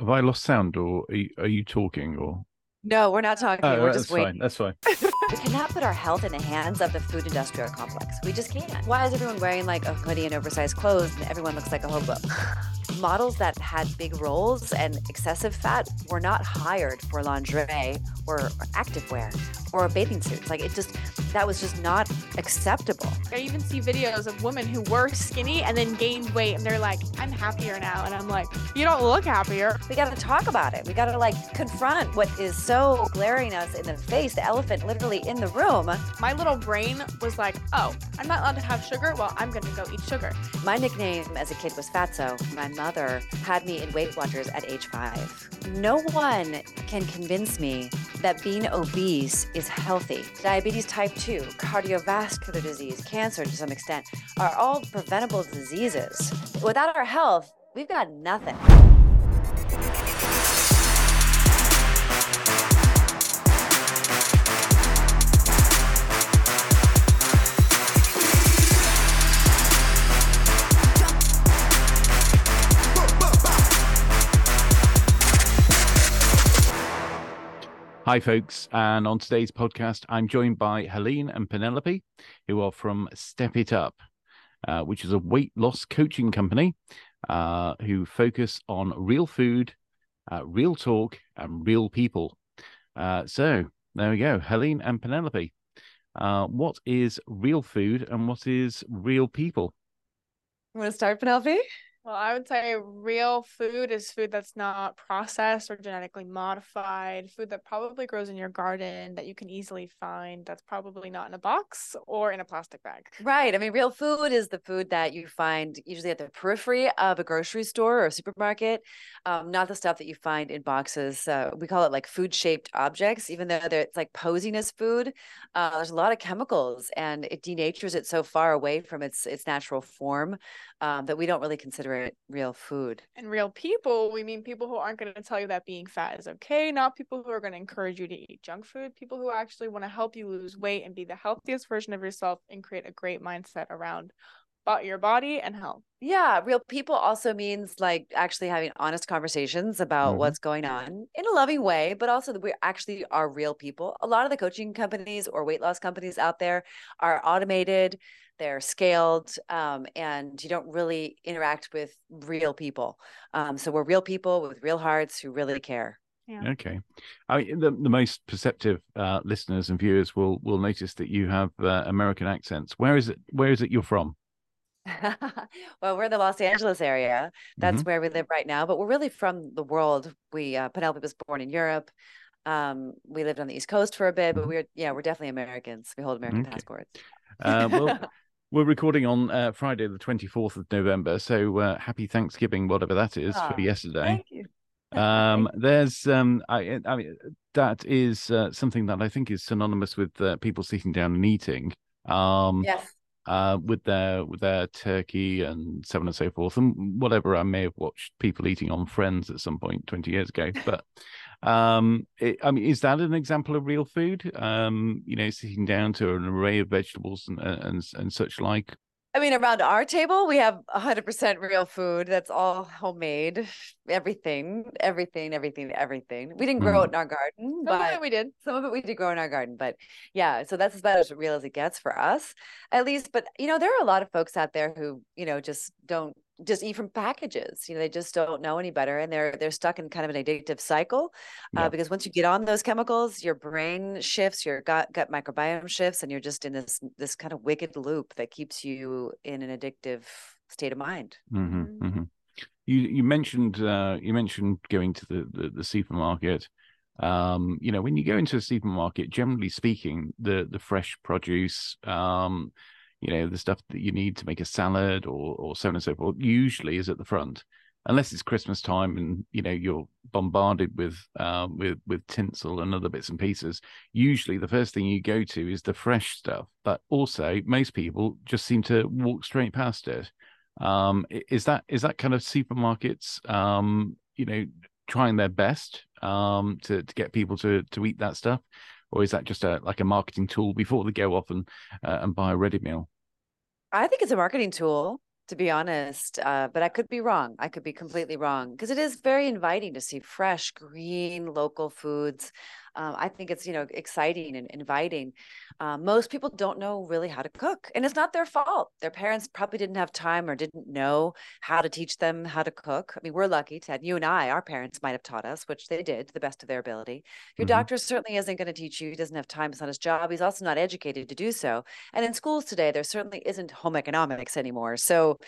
Have I lost sound, or are you, are you talking, or? No, we're not talking. Oh, we're right, just that's waiting. fine. That's fine. We cannot put our health in the hands of the food industrial complex. We just can't. Why is everyone wearing like a hoodie and oversized clothes and everyone looks like a hobo? Models that had big rolls and excessive fat were not hired for lingerie or activewear or bathing suits. Like it just, that was just not acceptable. I even see videos of women who were skinny and then gained weight and they're like, I'm happier now. And I'm like, you don't look happier. We got to talk about it. We got to like confront what is so glaring us in the face, the elephant literally in the room. My little brain was like, oh, I'm not allowed to have sugar. Well, I'm going to go eat sugar. My nickname as a kid was Fatso. My mother had me in Weight Watchers at age five. No one can convince me that being obese is healthy. Diabetes type 2, cardiovascular disease, cancer to some extent are all preventable diseases. Without our health, we've got nothing. Hi, folks. And on today's podcast, I'm joined by Helene and Penelope, who are from Step It Up, uh, which is a weight loss coaching company uh, who focus on real food, uh, real talk, and real people. Uh, so there we go. Helene and Penelope. Uh, what is real food and what is real people? You want to start, Penelope? Well, I would say real food is food that's not processed or genetically modified, food that probably grows in your garden that you can easily find, that's probably not in a box or in a plastic bag. Right. I mean, real food is the food that you find usually at the periphery of a grocery store or supermarket, um, not the stuff that you find in boxes. Uh, we call it like food shaped objects, even though it's like posing as food. Uh, there's a lot of chemicals and it denatures it so far away from its its natural form um, that we don't really consider it real food. And real people, we mean people who aren't going to tell you that being fat is okay, not people who are going to encourage you to eat junk food, people who actually want to help you lose weight and be the healthiest version of yourself and create a great mindset around about your body and health. Yeah, real people also means like actually having honest conversations about Mhm. what's going on in a loving way, but also that we actually are real people. A lot of the coaching companies or weight loss companies out there are automated, they're scaled, um, and you don't really interact with real people. Um, so we're real people with real hearts who really care. Yeah. Okay, I mean, the the most perceptive uh, listeners and viewers will will notice that you have uh, American accents. Where is it? Where is it you're from? well, we're in the Los Angeles area. That's Mhm. where we live right now, but we're really from the world. We uh, Penelope was born in Europe. Um, we lived on the East Coast for a bit, but Mhm. we're yeah, we're definitely Americans. We hold American Okay. passports. Uh, well, we're recording on uh, Friday, the 24th of November. So uh, happy Thanksgiving, whatever that is, Ah, for yesterday. Thank you. Um, there's, um, I, I mean, that is uh, something that I think is synonymous with uh, people sitting down and eating. Um, Yes. Uh, with their with their turkey and so on and so forth, and whatever. I may have watched people eating on Friends at some point 20 years ago, but um, it, I mean, is that an example of real food? Um, you know, sitting down to an array of vegetables and and and such like. I mean, around our table, we have 100% real food. That's all homemade. Everything, everything, everything, everything. We didn't grow Mm. it in our garden, Some but of it we did. some of it we did grow in our garden but yeah so that's about as real as it gets for us at least but you know there are a lot of folks out there who you know just don't just eat from packages you know they just don't know any better and they're they're stuck in kind of an addictive cycle uh, Yeah. because once you get on those chemicals your brain shifts your gut gut microbiome shifts and you're just in this this kind of wicked loop that keeps you in an addictive state of mind hmm Mhm. hmm You you mentioned uh, you mentioned going to the, the the supermarket. Um, you know, when you go into a supermarket, generally speaking, the the fresh produce, um, you know, the stuff that you need to make a salad or or so on and so forth, usually is at the front. Unless it's Christmas time and you know you're bombarded with um, with with tinsel and other bits and pieces. Usually, the first thing you go to is the fresh stuff. But also, most people just seem to walk straight past it um is that is that kind of supermarkets, um, you know, trying their best um, to to get people to to eat that stuff, or is that just a like a marketing tool before they go off and uh, and buy a ready meal? I think it's a marketing tool. to be honest. Uh, but I could be wrong. I could be completely wrong because it is very inviting to see fresh, green, local foods. Um, I think it's you know exciting and inviting. Uh, most people don't know really how to cook, and it's not their fault. Their parents probably didn't have time or didn't know how to teach them how to cook. I mean, we're lucky, Ted. You and I, our parents might have taught us, which they did to the best of their ability. Your mm-hmm. doctor certainly isn't going to teach you. He doesn't have time. It's not his job. He's also not educated to do so. And in schools today, there certainly isn't home economics anymore. So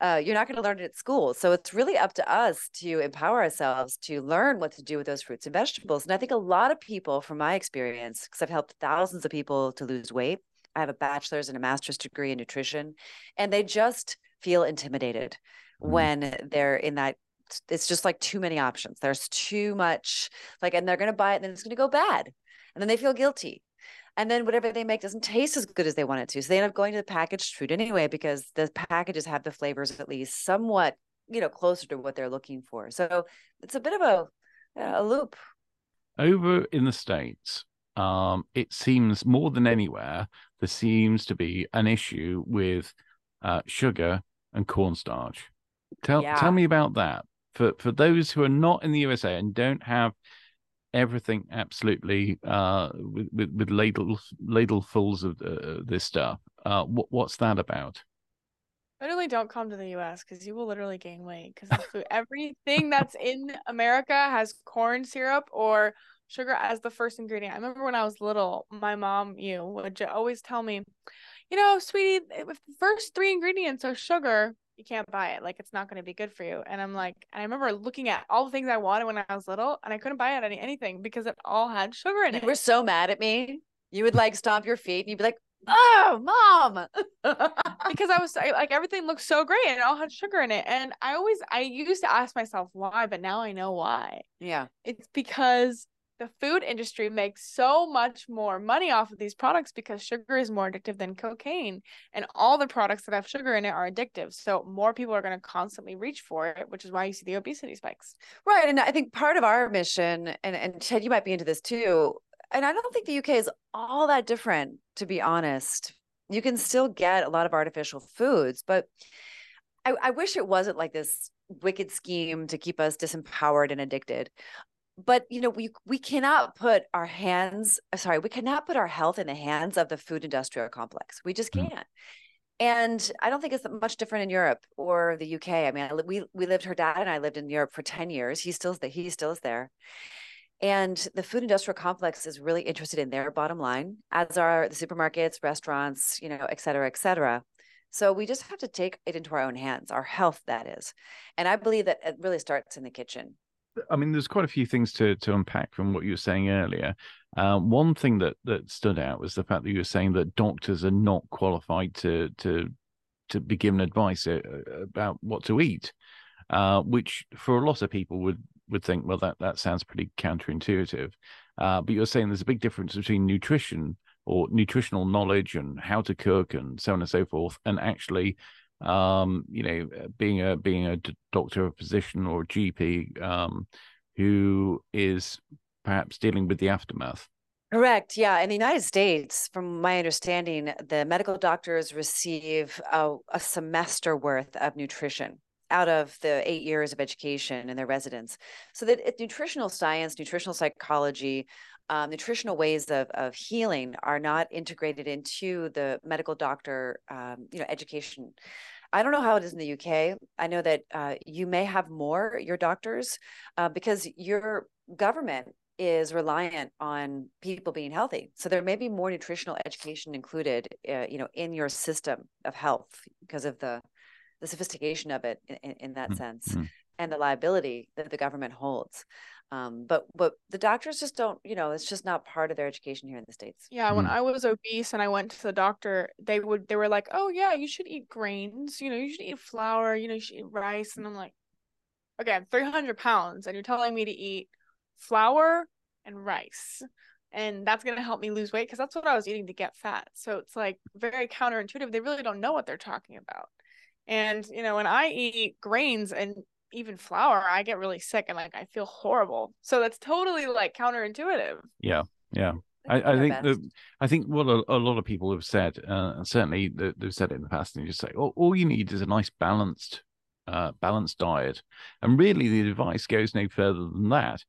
uh, you're not going to learn it at school. So it's really up to us to empower ourselves to learn what to do with those fruits and vegetables. And I think a lot of people, from my experience, because I've helped thousands of people to lose weight, I have a bachelor's and a master's degree in nutrition, and they just feel intimidated mm. when they're in that it's just like too many options. There's too much, like, and they're going to buy it and then it's going to go bad. And then they feel guilty and then whatever they make doesn't taste as good as they want it to so they end up going to the packaged food anyway because the packages have the flavors at least somewhat you know closer to what they're looking for so it's a bit of a a loop over in the states um it seems more than anywhere there seems to be an issue with uh, sugar and cornstarch tell yeah. tell me about that for for those who are not in the USA and don't have everything absolutely uh, with, with, with ladles ladlefuls of uh, this stuff. Uh, what, what's that about? Literally, don't come to the U.S. because you will literally gain weight. Because everything that's in America has corn syrup or sugar as the first ingredient. I remember when I was little, my mom, you would always tell me, you know, sweetie, eh, if the first three ingredients are sugar, you can't buy it. Like it's not going to be good for you. And I'm like, and I remember looking at all the things I wanted when I was little, and I couldn't buy it any anything because it all had sugar in it. You were so mad at me. You would like stomp your feet and you'd be like, "Oh, mom!" because I was like, everything looked so great and it all had sugar in it. And I always, I used to ask myself why, but now I know why. Yeah, it's because the food industry makes so much more money off of these products because sugar is more addictive than cocaine and all the products that have sugar in it are addictive so more people are going to constantly reach for it which is why you see the obesity spikes right and i think part of our mission and, and ted you might be into this too and i don't think the uk is all that different to be honest. You can still get a lot of artificial foods but I, I wish it wasn't like this wicked scheme to keep us disempowered and addicted. But you know we we cannot put our hands uh, sorry we cannot put our health in the hands of the food industrial complex. We just mm. can't. And i don't think it's much different in europe or the uk i mean I, we we lived her dad and i lived in europe for 10 years. He still he still is there and the food industrial complex is really interested in their bottom line as are the supermarkets restaurants you know et cetera et cetera. So we just have to take it into our own hands our health that is. And i believe that it really starts in the kitchen. I mean, there's quite a few things to to unpack from what you were saying earlier. Uh, one thing that that stood out was the fact that you were saying that doctors are not qualified to to to be given advice uh, about what to eat, uh, which for a lot of people would would think, well, that that sounds pretty counterintuitive. Uh, but you're saying there's a big difference between nutrition or nutritional knowledge and how to cook and so on and so forth, and actually um, you know, being a being a doctor, a physician, or a GP um, who is perhaps dealing with the aftermath. Correct. Yeah. In the United States, from my understanding, the medical doctors receive a, a semester worth of nutrition out of the eight years of education in their residence. So that nutritional science, nutritional psychology, um, nutritional ways of, of healing are not integrated into the medical doctor, um, you know, education. I don't know how it is in the UK. I know that uh, you may have more your doctors uh, because your government is reliant on people being healthy. So there may be more nutritional education included, uh, you know, in your system of health because of the the sophistication of it in, in that mm-hmm. sense and the liability that the government holds. Um, but but the doctors just don't, you know, it's just not part of their education here in the states. Yeah, when mm. I was obese and I went to the doctor, they would they were like, "Oh yeah, you should eat grains. You know, you should eat flour. You know, you should eat rice." And I'm like, "Okay, I'm 300 pounds, and you're telling me to eat flour and rice." and that's going to help me lose weight because that's what I was eating to get fat. So it's like very counterintuitive. They really don't know what they're talking about. And you know, when I eat grains and even flour, I get really sick and like I feel horrible. So that's totally like counterintuitive. Yeah. Yeah. I, I think best. that I think what a, a lot of people have said, uh, and certainly they- they've said it in the past, and you just say, all, all you need is a nice balanced, uh, balanced diet, and really the advice goes no further than that.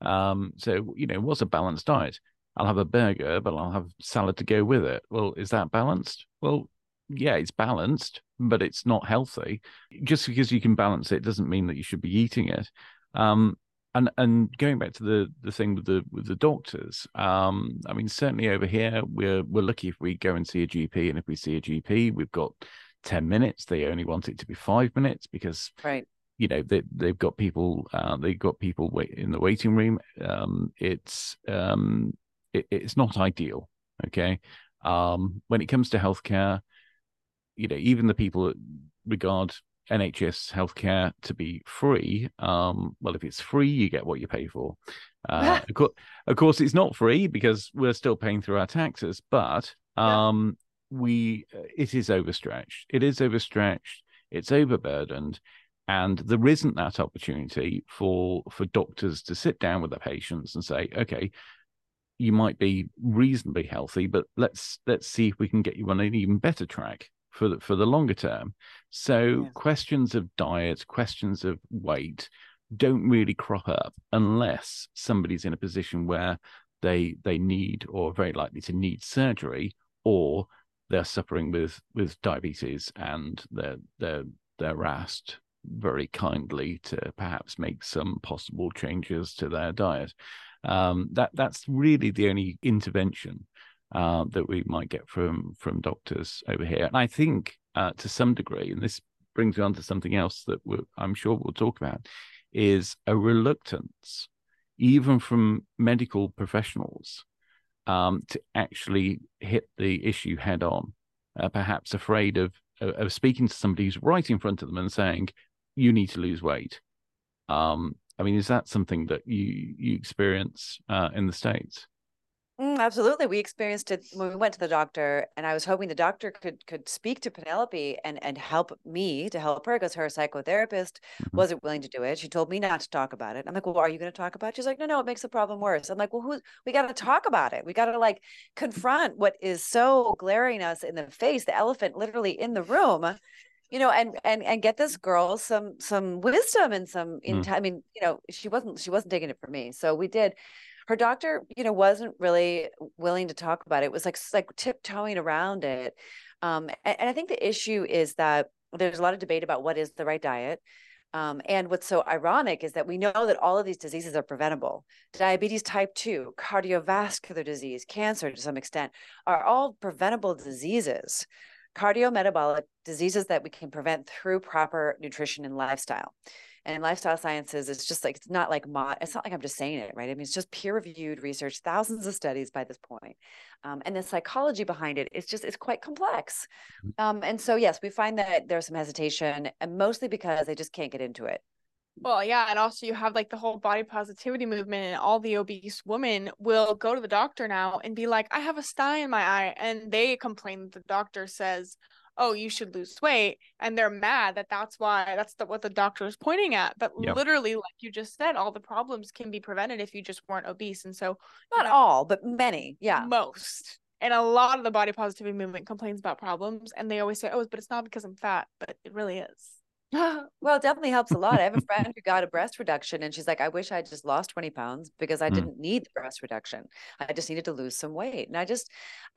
Um, so you know, what's a balanced diet? I'll have a burger, but I'll have salad to go with it. Well, is that balanced? Well, yeah, it's balanced, but it's not healthy. Just because you can balance it doesn't mean that you should be eating it. Um, and and going back to the the thing with the with the doctors, um, I mean, certainly over here we're we're lucky if we go and see a GP, and if we see a GP, we've got ten minutes. They only want it to be five minutes because right. you know they they've got people uh, they've got people wait in the waiting room. Um, it's um, it, it's not ideal. Okay, um, when it comes to healthcare, you know, even the people that regard NHS healthcare to be free, um, well, if it's free, you get what you pay for. Uh, of, course, of course, it's not free because we're still paying through our taxes, but Yeah. um, we it is overstretched. It is overstretched. It's overburdened, and there isn't that opportunity for for doctors to sit down with their patients and say, okay, you might be reasonably healthy, but let's let's see if we can get you on an even better track for the for the longer term. So Yeah. questions of diet, questions of weight don't really crop up unless somebody's in a position where they they need or very likely to need surgery or they're suffering with with diabetes and they're they're they're asked very kindly to perhaps make some possible changes to their diet. Um, that that's really the only intervention uh, that we might get from from doctors over here. And I think uh, to some degree, and this brings me on to something else that I'm sure we'll talk about, is a reluctance, even from medical professionals, um, to actually hit the issue head on. Uh, perhaps afraid of of speaking to somebody who's right in front of them and saying, "You need to lose weight." Um, I mean, is that something that you you experience uh, in the states? Mm, absolutely. We experienced it when we went to the doctor, and I was hoping the doctor could could speak to Penelope and and help me to help her because her psychotherapist Mhm. wasn't willing to do it. She told me not to talk about it. I'm like, well, are you going to talk about it? She's like, no, no, it makes the problem worse. I'm like, well, who? We got to talk about it. We got to like confront what is so glaring us in the face, the elephant literally in the room. You know, and and and get this girl some some wisdom and some in Mm. time. I mean, you know, she wasn't she wasn't taking it from me, so we did her doctor, you know, wasn't really willing to talk about it. It was like like tiptoeing around it. Um, a- and, I think the issue is that there's a lot of debate about what is the right diet. Um, and what's so ironic is that we know that all of these diseases are preventable. Diabetes type 2, cardiovascular disease, cancer to some extent are all preventable diseases. Cardiometabolic diseases that we can prevent through proper nutrition and lifestyle and lifestyle sciences is just like it's not like mod it's not like i'm just saying it right i mean it's just peer reviewed research thousands of studies by this point um, and the psychology behind it it's just it's quite complex um, and so yes we find that there's some hesitation and mostly because they just can't get into it Well, yeah, and also you have like the whole body positivity movement, and all the obese women will go to the doctor now and be like, I have a sty in my eye. And they complain that the doctor says, Oh, you should lose weight. And they're mad that that's why that's the, what the doctor is pointing at. But Yep. literally, like you just said, all the problems can be prevented if you just weren't obese. And so, not Yeah. all but many yeah most. And a lot of the body positivity movement complains about problems, and they always say, "Oh, but it's not because I'm fat," but it really is. well it definitely helps a lot. I have a friend who got a breast reduction and she's like i wish i just lost 20 pounds because i Mm. didn't need the breast reduction. I just needed to lose some weight. And i just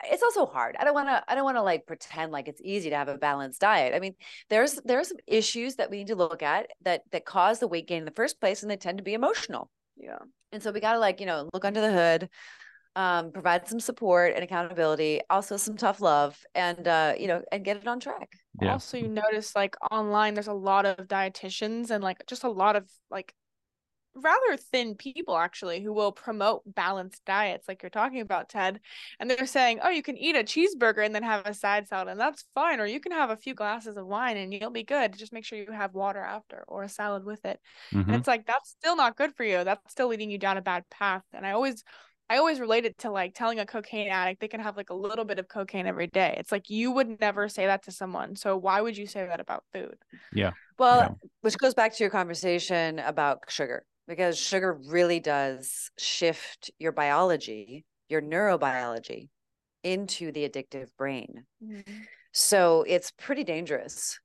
it's also hard. I don't want to i don't want to like pretend like it's easy to have a balanced diet. I mean there's there are some issues that we need to look at that that cause the weight gain in the first place and they tend to be emotional. Yeah. and so we got to like you know look under the hood um provide some support and accountability also some tough love and uh you know and get it on track Yeah. Also, you notice like online, there's a lot of dietitians and like just a lot of like rather thin people actually who will promote balanced diets, like you're talking about, Ted. And they're saying, oh, you can eat a cheeseburger and then have a side salad, and that's fine. Or you can have a few glasses of wine and you'll be good. Just make sure you have water after or a salad with it. Mhm. And it's like that's still not good for you. That's still leading you down a bad path. And I always I always relate it to like telling a cocaine addict they can have like a little bit of cocaine every day. It's like you would never say that to someone. So why would you say that about food? Yeah. Well, Yeah. which goes back to your conversation about sugar, because sugar really does shift your biology your neurobiology into the addictive brain. Mhm. So it's pretty dangerous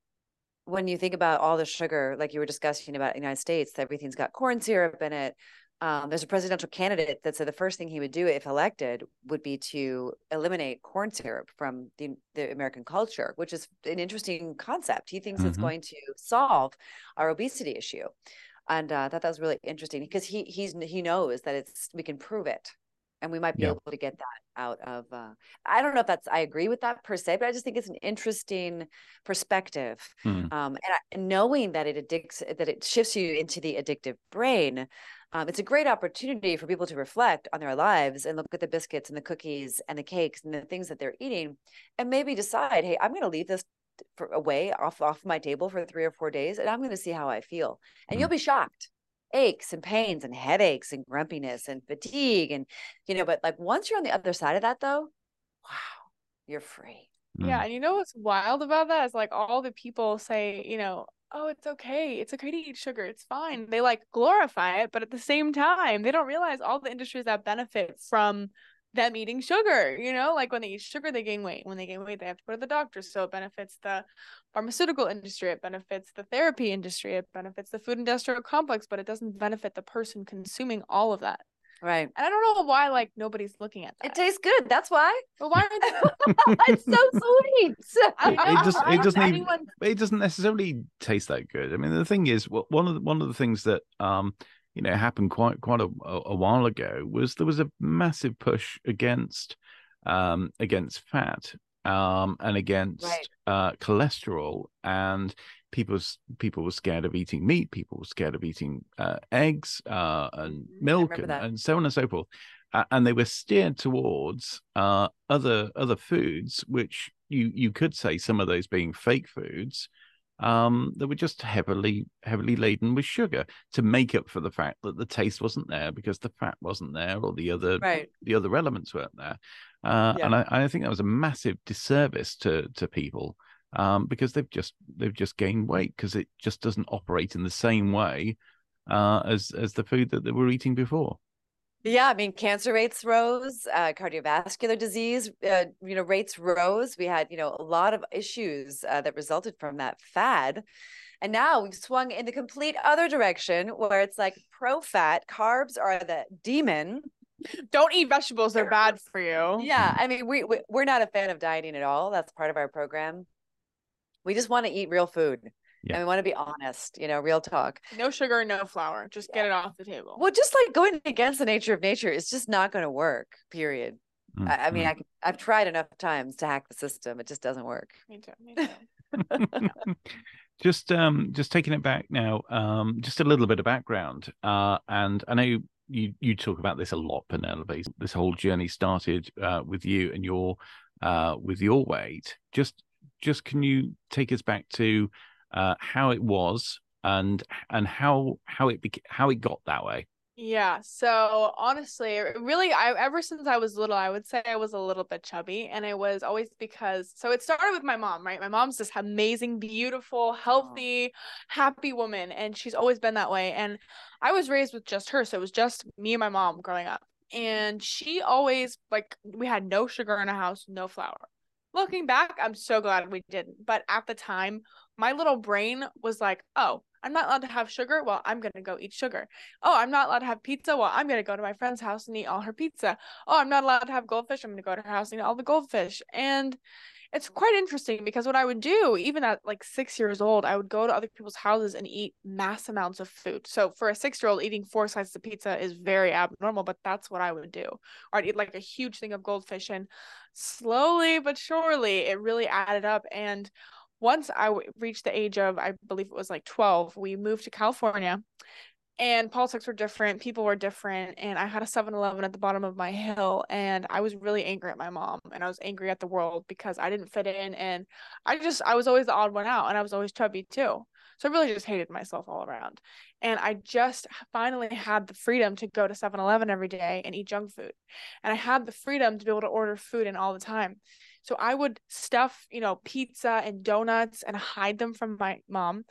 when you think about all the sugar, like you were discussing about the United States, everything's got corn syrup in it. Um, there's a presidential candidate that said the first thing he would do if elected would be to eliminate corn syrup from the, the American culture, which is an interesting concept. He thinks it's Mhm. going to solve our obesity issue. And uh, I thought that was really interesting because he he's he knows that it's we can prove it, and we might be Yeah. able to get that out of. Uh, I don't know if that's I agree with that per se, but I just think it's an interesting perspective Hmm. um, and, I, knowing that it addicts that it shifts you into the addictive brain um, it's a great opportunity for people to reflect on their lives and look at the biscuits and the cookies and the cakes and the things that they're eating and maybe decide hey i'm going to leave this for, away off off my table for three or four days and i'm going to see how i feel and you'll be shocked aches and pains and headaches and grumpiness and fatigue and you know but like once you're on the other side of that though wow you're free Yeah, Mm. and you know what's wild about that is like all the people say, you know, oh, it's okay. It's okay to eat sugar. It's fine. They like glorify it, but at the same time, they don't realize all the industries that benefit from them eating sugar. You know, like when they eat sugar, they gain weight. When they gain weight, they have to go to the doctor. So it benefits the pharmaceutical industry, it benefits the therapy industry, it benefits the food industrial complex, but it doesn't benefit the person consuming all of that. right And I don't know why like nobody's looking at that. it tastes good that's why but why are they it's so sweet It- it just- it doesn't even- anyone it doesn't necessarily taste that good. I mean, the thing is, wh- one of the, one of the things that um, you know happened quite quite a, a while ago was there was a massive push against um, against fat um, and against Right. uh, cholesterol, and people s- people were scared of eating meat. People were scared of eating uh, eggs uh, and Mhm, milk and, and so on and so forth. Uh, and they were steered towards uh, other other foods, which you you could say some of those being fake foods, um, that were just heavily heavily laden with sugar to make up for the fact that the taste wasn't there because the fat wasn't there or the other right the other elements weren't there. Uh, Yeah. And I, I think that was a massive disservice to to people um, because they've just they've just gained weight because it just doesn't operate in the same way uh, as as the food that they were eating before. Yeah, I mean, cancer rates rose, uh, cardiovascular disease, uh, you know, rates rose. We had, you know, a lot of issues uh, that resulted from that fad. And now we've swung in the complete other direction where it's like pro fat, carbs are the demon. don't eat vegetables, they're bad for you. Yeah, I mean, we, we we're not a fan of dieting at all. That's part of our program. We just want to eat real food. Yeah. And we want to be honest, you know, real talk. No sugar, no flour. Just get it off the table. Well, just like going against the nature of nature is just not going to work, period. Mm, I, I mean, mm. I, I've tried enough times to hack the system. It just doesn't work. Me too. Me too. just um just taking it back now um just a little bit of background uh and i know you you talk about this a lot penelope this whole journey started uh with you and your uh with your weight just just can you take us back to uh how it was and and how how it beca- how it got that way Yeah. So honestly, really, I ever since I was little, I would say I was a little bit chubby, and it was always because. So it started with my mom, right? My mom's this amazing, beautiful, healthy, happy woman, and she's always been that way. And I was raised with just her, so it was just me and my mom growing up. And she always like we had no sugar in our house, no flour. Looking back, I'm so glad we didn't. But at the time, my little brain was like, "Oh, I'm not allowed to have sugar. Well, I'm gonna go eat sugar." oh, I'm not allowed to have pizza. Well, I'm going to go to my friend's house and eat all her pizza. Oh, I'm not allowed to have goldfish. I'm going to go to her house and eat all the goldfish. And it's quite interesting because what I would do, even at like six years old, I would go to other people's houses and eat mass amounts of food. So for a six year old, eating four slices of pizza is very abnormal, but that's what I would do. Or I'd eat like a huge thing of goldfish. And slowly but surely, it really added up. And once I reached the age of, I believe it was like 12, we moved to California and politics were different people were different and i had a 7-eleven at the bottom of my hill and i was really angry at my mom and i was angry at the world because i didn't fit in and i just i was always the odd one out and i was always chubby too. So i really just hated myself all around and i just finally had the freedom to go to 7-eleven every day and eat junk food and i had the freedom to be able to order food in all the time So I would stuff, you know, pizza and donuts and hide them from my mom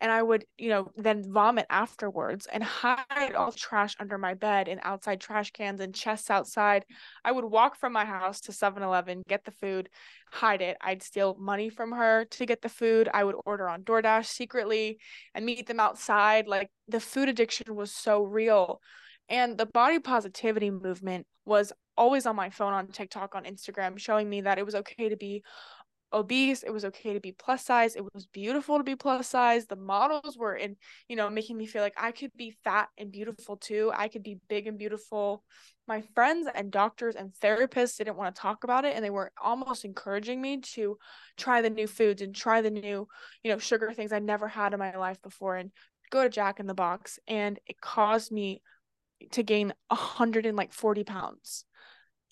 and I would, you know, then vomit afterwards and hide all trash under my bed and outside trash cans and chests outside. I would walk from my house to 7-Eleven, get the food, hide it. I'd steal money from her to get the food. I would order on DoorDash secretly and meet them outside. Like the food addiction was so real. And the body positivity movement was always on my phone on TikTok, on Instagram, showing me that it was okay to be obese it was okay to be plus size it was beautiful to be plus size the models were in you know making me feel like i could be fat and beautiful too i could be big and beautiful. My friends and doctors and therapists didn't want to talk about it and they were almost encouraging me to try the new foods and try the new you know sugar things i never had in my life before and go to jack in the box and it caused me to gain 140 pounds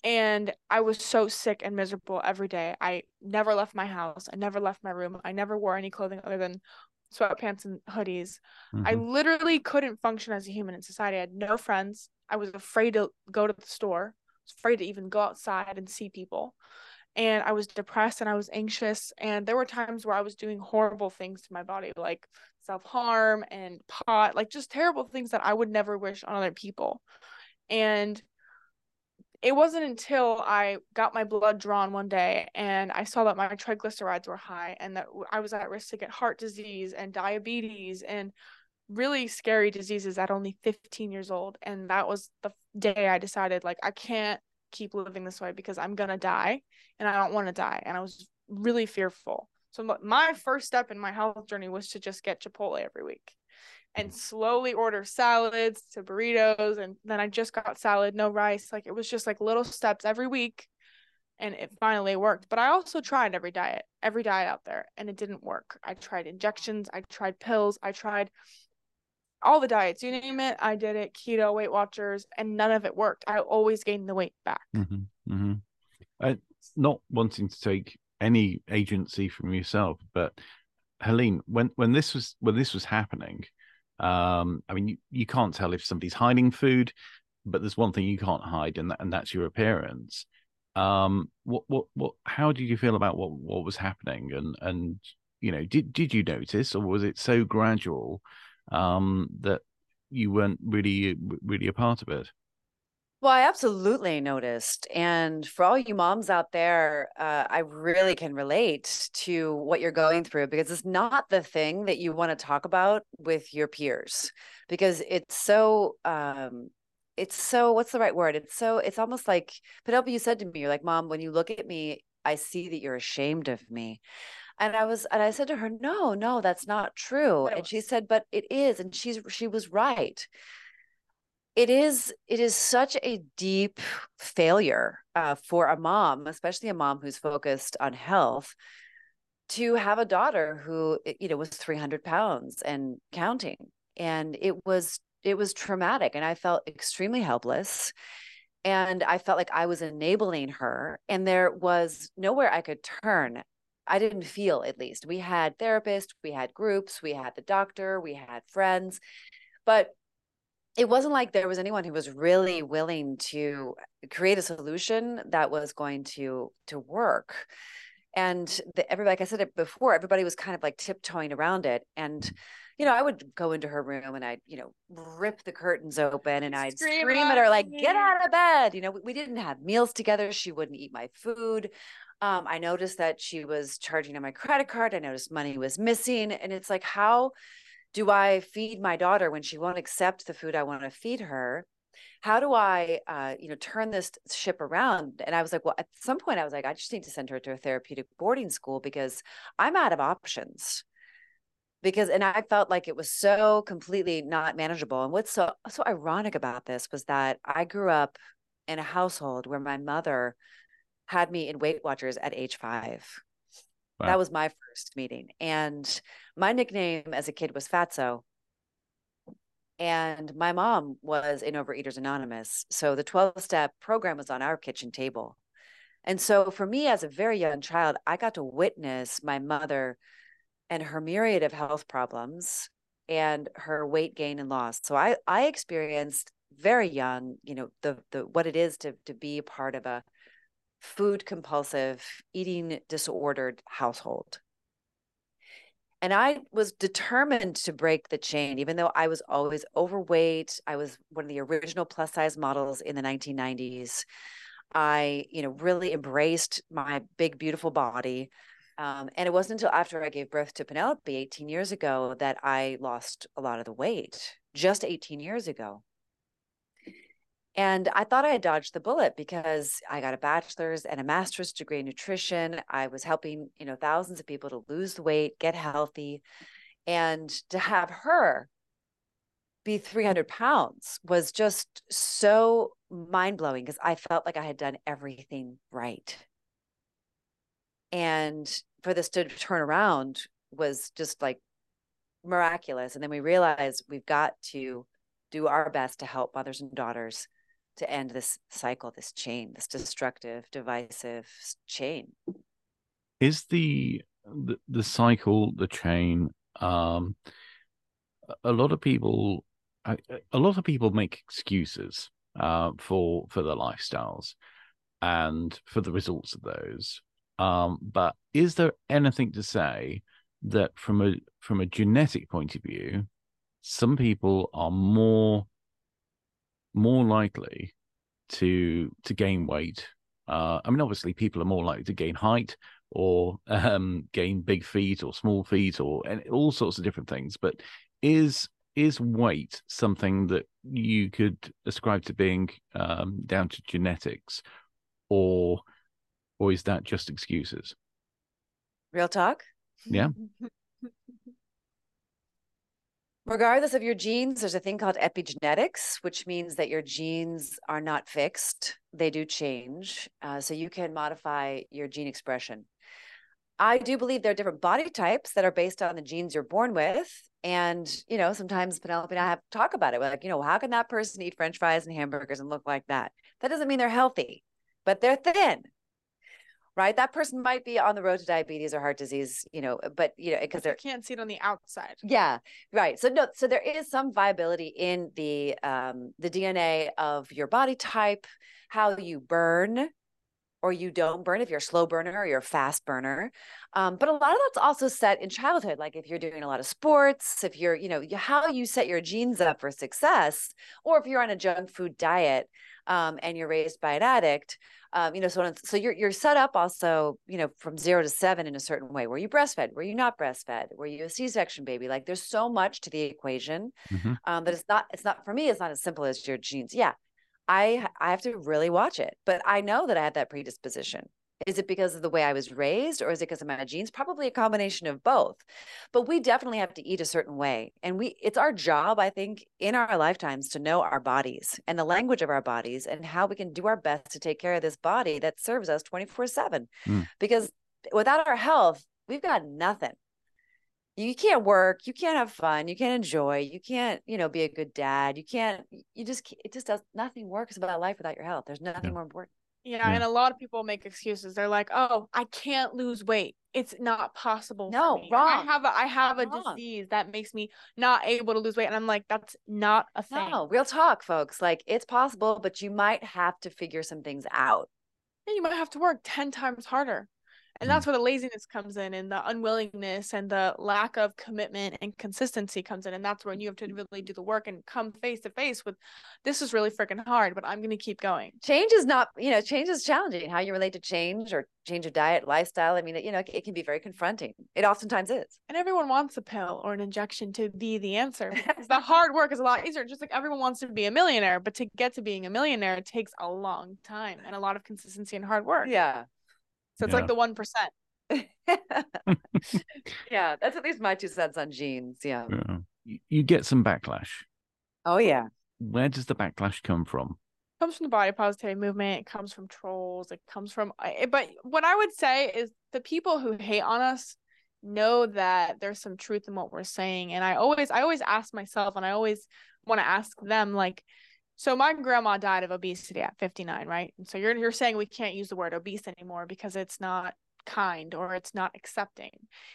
and I was so sick and miserable every day. I never left my house. I never left my room. I never wore any clothing other than sweatpants and hoodies. Mm-hmm. I literally couldn't function as a human in society. I had no friends. I was afraid to go to the store. I was afraid to even go outside and see people. And I was depressed and I was anxious. And there were times where I was doing horrible things to my body, like self harm and pot, like just terrible things that I would never wish on other people. And it wasn't until I got my blood drawn one day and I saw that my triglycerides were high and that I was at risk to get heart disease and diabetes and really scary diseases at only 15 years old. And that was the day I decided, like, I can't keep living this way because I'm going to die and I don't want to die. And I was really fearful. So, my first step in my health journey was to just get Chipotle every week and slowly order salads to burritos and then I just got salad no rice. Like it was just like little steps every week and it finally worked. But I also tried every diet every diet out there and it didn't work. I tried injections I tried pills I tried all the diets you name it. I did it keto weight watchers and none of it worked. I always gained the weight back. Mm-hmm. Mm-hmm. Uh, not wanting to take any agency from yourself but Helene when when this was when this was happening um, I mean, you, you can't tell if somebody's hiding food, but there's one thing you can't hide, and that, and that's your appearance. Um, what what what? How did you feel about what what was happening? And and you know, did did you notice, or was it so gradual um, that you weren't really really a part of it? Well, I absolutely noticed. And for all you moms out there, uh, I really can relate to what you're going through because it's not the thing that you want to talk about with your peers because it's so, um, it's so, what's the right word? It's so, it's almost like, Penelope, you said to me, you're like, Mom, when you look at me, I see that you're ashamed of me. And I was, and I said to her, No, no, that's not true. And she said, But it is. And she's, she was right it is it is such a deep failure uh, for a mom especially a mom who's focused on health to have a daughter who you know was 300 pounds and counting. And it was it was traumatic and i felt extremely helpless. And i felt like i was enabling her and there was nowhere i could turn. I didn't feel at least. We had therapists we had groups we had the doctor we had friends. But it wasn't like there was anyone who was really willing to create a solution that was going to to work. And the, everybody like i said it before everybody was kind of like tiptoeing around it. And you know i would go into her room and i'd you know rip the curtains open and i'd scream, scream at her like get out of bed. You know we, we didn't have meals together. She wouldn't eat my food. Um, i noticed that she was charging on my credit card. I noticed money was missing. And it's like how do I feed my daughter when she won't accept the food I want to feed her? How do I, uh, you know, turn this ship around? And I was like, well, at some point, I was like, I just need to send her to a therapeutic boarding school because I'm out of options. Because, and I felt like it was so completely not manageable. And what's so so ironic about this was that I grew up in a household where my mother had me in Weight Watchers at age five. Wow. That was my first meeting. And my nickname as a kid was Fatso. And my mom was in Overeaters Anonymous. So the 12 step program was on our kitchen table. And so for me as a very young child, I got to witness my mother and her myriad of health problems and her weight gain and loss. So I I experienced very young, you know, the the what it is to to be part of a food compulsive, eating disordered household. And I was determined to break the chain, even though I was always overweight. I was one of the original plus size models in the 1990s. I, you know, really embraced my big, beautiful body. Um, and it wasn't until after I gave birth to Penelope 18 years ago that I lost a lot of the weight, just 18 years ago. And I thought I had dodged the bullet because I got a bachelor's and a master's degree in nutrition. I was helping, you know, thousands of people to lose weight, get healthy. And to have her be 300 pounds was just so mind blowing because I felt like I had done everything right. And for this to turn around was just like miraculous. And then we realized we've got to do our best to help mothers and daughters to end this cycle, this chain, this destructive, divisive chain. Is the the, the cycle, the chain, um, a lot of people, a, lot of people make excuses uh, for for their lifestyles and for the results of those. Um, but is there anything to say that from a from a genetic point of view, some people are more more likely to to gain weight. Uh, I mean, obviously, people are more likely to gain height or um, gain big feet or small feet or and all sorts of different things. But is is weight something that you could ascribe to being um, down to genetics, or or is that just excuses? Real talk. Yeah. Regardless of your genes, there's a thing called epigenetics, which means that your genes are not fixed, they do change. Uh, so you can modify your gene expression. I do believe there are different body types that are based on the genes you're born with. And, you know, sometimes Penelope and I have talk about it. We're like, you know, how can that person eat french fries and hamburgers and look like that? That doesn't mean they're healthy, but they're thin right? That person might be on the road to diabetes or heart disease, you know, but you know, because they can't see it on the outside. Yeah, right. So no, so there is some viability in the um the DNA of your body type, how you burn or you don't burn if you're a slow burner or you're a fast burner. Um, but a lot of that's also set in childhood. Like if you're doing a lot of sports, if you're, you know, how you set your genes up for success, or if you're on a junk food diet um, and you're raised by an addict, um, you know, so so you're you're set up also, you know, from zero to seven in a certain way. Were you breastfed? Were you not breastfed? Were you a C-section baby? Like, there's so much to the equation mm-hmm. um, that it's not. It's not for me. It's not as simple as your genes. Yeah, I I have to really watch it, but I know that I have that predisposition. Is it because of the way I was raised or is it because of my genes? Probably a combination of both. But we definitely have to eat a certain way. And we it's our job, I think, in our lifetimes to know our bodies and the language of our bodies and how we can do our best to take care of this body that serves us 24/7. Mm. Because without our health, we've got nothing. You can't work, you can't have fun, you can't enjoy, you can't, you know, be a good dad. You can't you just it just does nothing works about life without your health. There's nothing yeah. more important. Yeah, yeah, and a lot of people make excuses. They're like, "Oh, I can't lose weight. It's not possible." No, wrong. I have a I have a wrong. disease that makes me not able to lose weight, and I'm like, "That's not a thing." No, real talk, folks. Like it's possible, but you might have to figure some things out. Yeah, you might have to work ten times harder and that's mm. where the laziness comes in and the unwillingness and the lack of commitment and consistency comes in. And that's when you have to really do the work and come face to face with this is really freaking hard but i'm going to keep going. Change is not you know change is challenging. How you relate to change or change of diet lifestyle i mean you know it can be very confronting. It oftentimes is. And everyone wants a pill or an injection to be the answer the hard work is a lot easier. Just like everyone wants to be a millionaire but to get to being a millionaire it takes a long time and a lot of consistency and hard work. Yeah so it's yeah. like the one percent. yeah, that's at least my two cents on genes. Yeah. yeah. You get some backlash. Oh yeah. Where does the backlash come from? It comes from the body positivity movement. It comes from trolls. It comes from. But what I would say is the people who hate on us know that there's some truth in what we're saying, and I always, I always ask myself, and I always want to ask them, like, so my grandma died of obesity at 59, right? And so you're you're saying we can't use the word obese anymore because it's not kind or it's not accepting.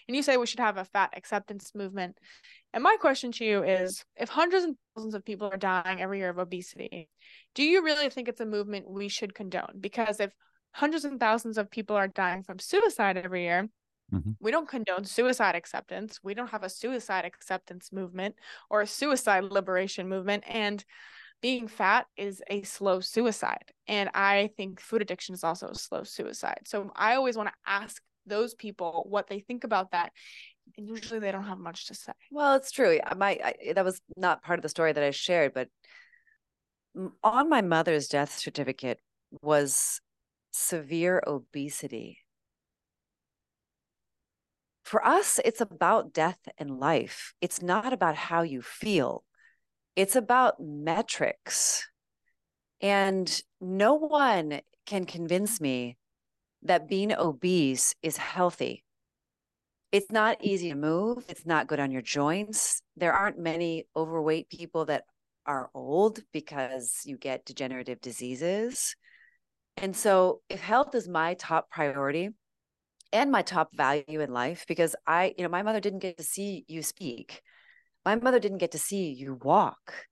And you say we should have a fat acceptance movement. And my question to you is if hundreds and thousands of people are dying every year of obesity, do you really think it's a movement we should condone? Because if hundreds and thousands of people are dying from suicide every year. Mhm. We don't condone suicide acceptance. We don't have a suicide acceptance movement or a suicide liberation movement. And being fat is a slow suicide. And I think food addiction is also a slow suicide. So I always want to ask those people what they think about that. And usually they don't have much to say. Well, it's true. My I, eh, that was not part of the story that I shared, but on my mother's death certificate was severe obesity. For us, it's about death and life. It's not about how you feel. It's about metrics. And no one can convince me that being obese is healthy. It's not easy to move. It's not good on your joints. There aren't many overweight people that are old because you get degenerative diseases. And so, if health is my top priority and my top value in life, because I, you know, my mother didn't get to see you speak, my mother didn't get to see you walk.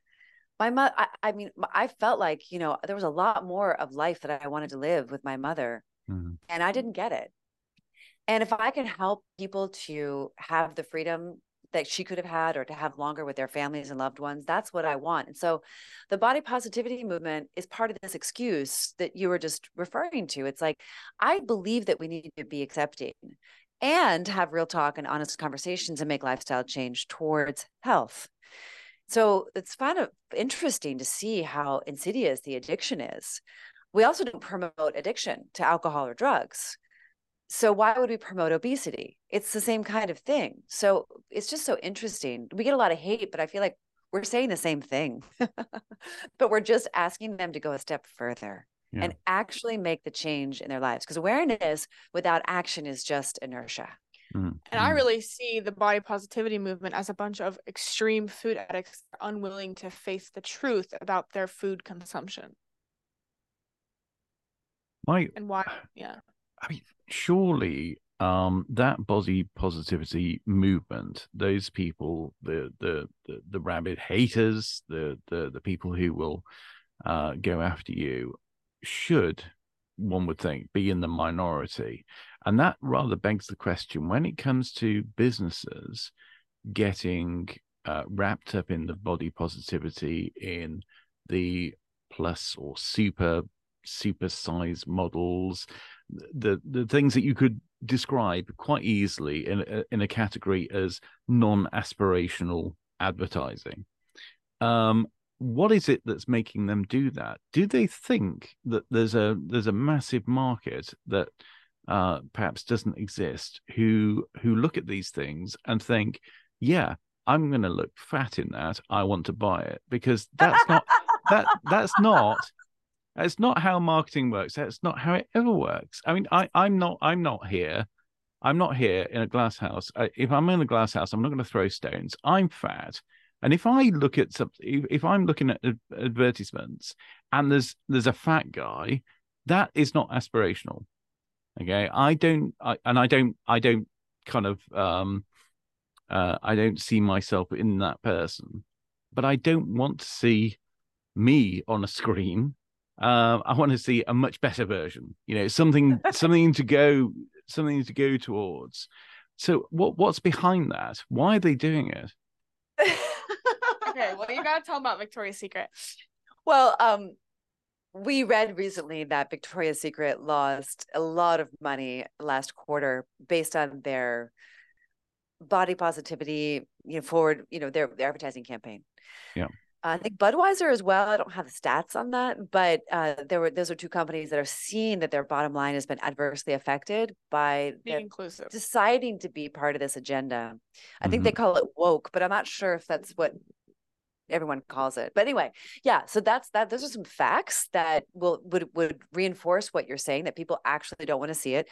My mother, I, I mean, I felt like, you know, there was a lot more of life that I wanted to live with my mother Mhm. and I didn't get it. And if I can help people to have the freedom that she could have had or to have longer with their families and loved ones, that's what I want. And so the body positivity movement is part of this excuse that you were just referring to. It's like, I believe that we need to be accepting and have real talk and honest conversations and make lifestyle change towards health. So it's kind of interesting to see how insidious the addiction is. We also don't promote addiction to alcohol or drugs. So why would we promote obesity? It's the same kind of thing. So it's just so interesting. We get a lot of hate, but I feel like we're saying the same thing. but we're just asking them to go a step further Yeah. and actually make the change in their lives because awareness without action is just inertia. Mhm. And I Mhm. really see the body positivity movement as a bunch of extreme food addicts unwilling to face the truth about their food consumption My and why. Yeah. I mean, surely um, that body positivity movement, those people, the the the, the rabid haters, the the the people who will uh, go after you, should one would think be in the minority, and that rather begs the question when it comes to businesses getting uh, wrapped up in the body positivity in the plus or super super size models the the things that you could describe quite easily in a, in a category as non-aspirational advertising. Um what is it that's making them do that do they think that there's a there's a massive market that uh perhaps doesn't exist who who look at these things and think yeah i'm going to look fat in that i want to buy it because that's not that that's not that's not how marketing works. That's not how it ever works. I mean, I, I'm not. I'm not here. I'm not here in a glass house. If I'm in a glass house, I'm not going to throw stones. I'm fat, and if I look at something, if, I'm looking at advertisements and there's there's a fat guy, that is not aspirational. Okay, I don't. I, and I don't. I don't kind of. um uh, I don't see myself in that person, but I don't want to see me on a screen uh, I want to see a much better version. You know, something something to go something to go towards. So what what's behind that? Why are they doing it? Okay. Well, you gotta tell them about Victoria's Secret. well, um, we read recently that Victoria's Secret lost a lot of money last quarter based on their body positivity, you know, forward, you know, their, their advertising campaign. Yeah. I think Budweiser as well. I don't have the stats on that, but uh, there were those are two companies that are seeing that their bottom line has been adversely affected by Being the inclusive. deciding to be part of this agenda. I think they call it woke, but I'm not sure if that's what everyone calls it. But anyway, yeah. So that's that. Those are some facts that will would would reinforce what you're saying that people actually don't want to see it.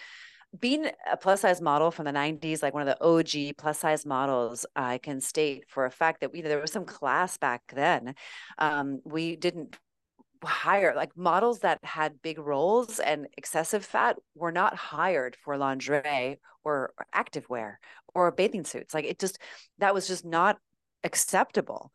Being a plus size model from the 90s, like one of the OG plus size models, I can state for a fact that we there was some class back then. Um, we didn't hire like models that had big rolls and excessive fat were not hired for lingerie or activewear or bathing suits. Like it just that was just not acceptable.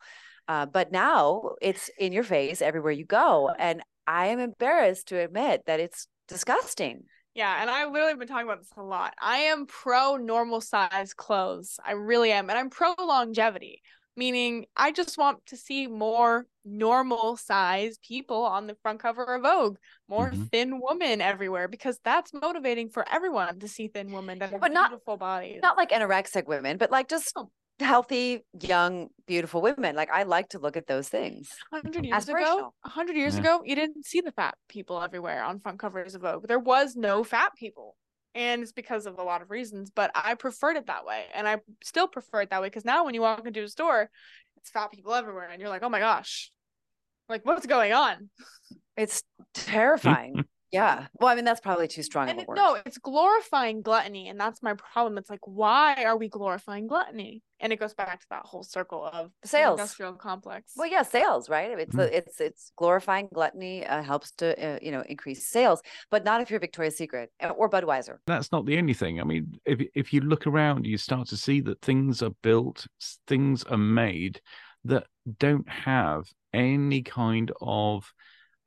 Uh, but now it's in your face everywhere you go, and I am embarrassed to admit that it's disgusting. Yeah, and I literally been talking about this a lot. I am pro normal size clothes. I really am. And I'm pro longevity, meaning I just want to see more normal size people on the front cover of Vogue, more Mhm. thin women everywhere, because that's motivating for everyone to see thin women that have But not- beautiful bodies. Not like anorexic women, but like just No. Healthy, young, beautiful women. Like I like to look at those things. hundred years ago, a hundred years Yeah. ago, you didn't see the fat people everywhere on front covers of Vogue. There was no fat people. And it's because of a lot of reasons, but I preferred it that way. And I still prefer it that way because now when you walk into a store, it's fat people everywhere. And you're like, oh my gosh, like what's going on? It's terrifying. Yeah. Well, I mean, that's probably too strong And of a word. no, it's glorifying gluttony. And that's my problem. It's like, why are we glorifying gluttony? And it goes back to that whole circle of Sales. industrial complex. Well, yeah, sales, right? It's Mhm. a, it's it's glorifying gluttony uh, helps to uh, you know increase sales, but not if you're Victoria's Secret uh, or Budweiser. That's not the only thing. I mean, if if you look around, you start to see that things are built, things are made that don't have any kind of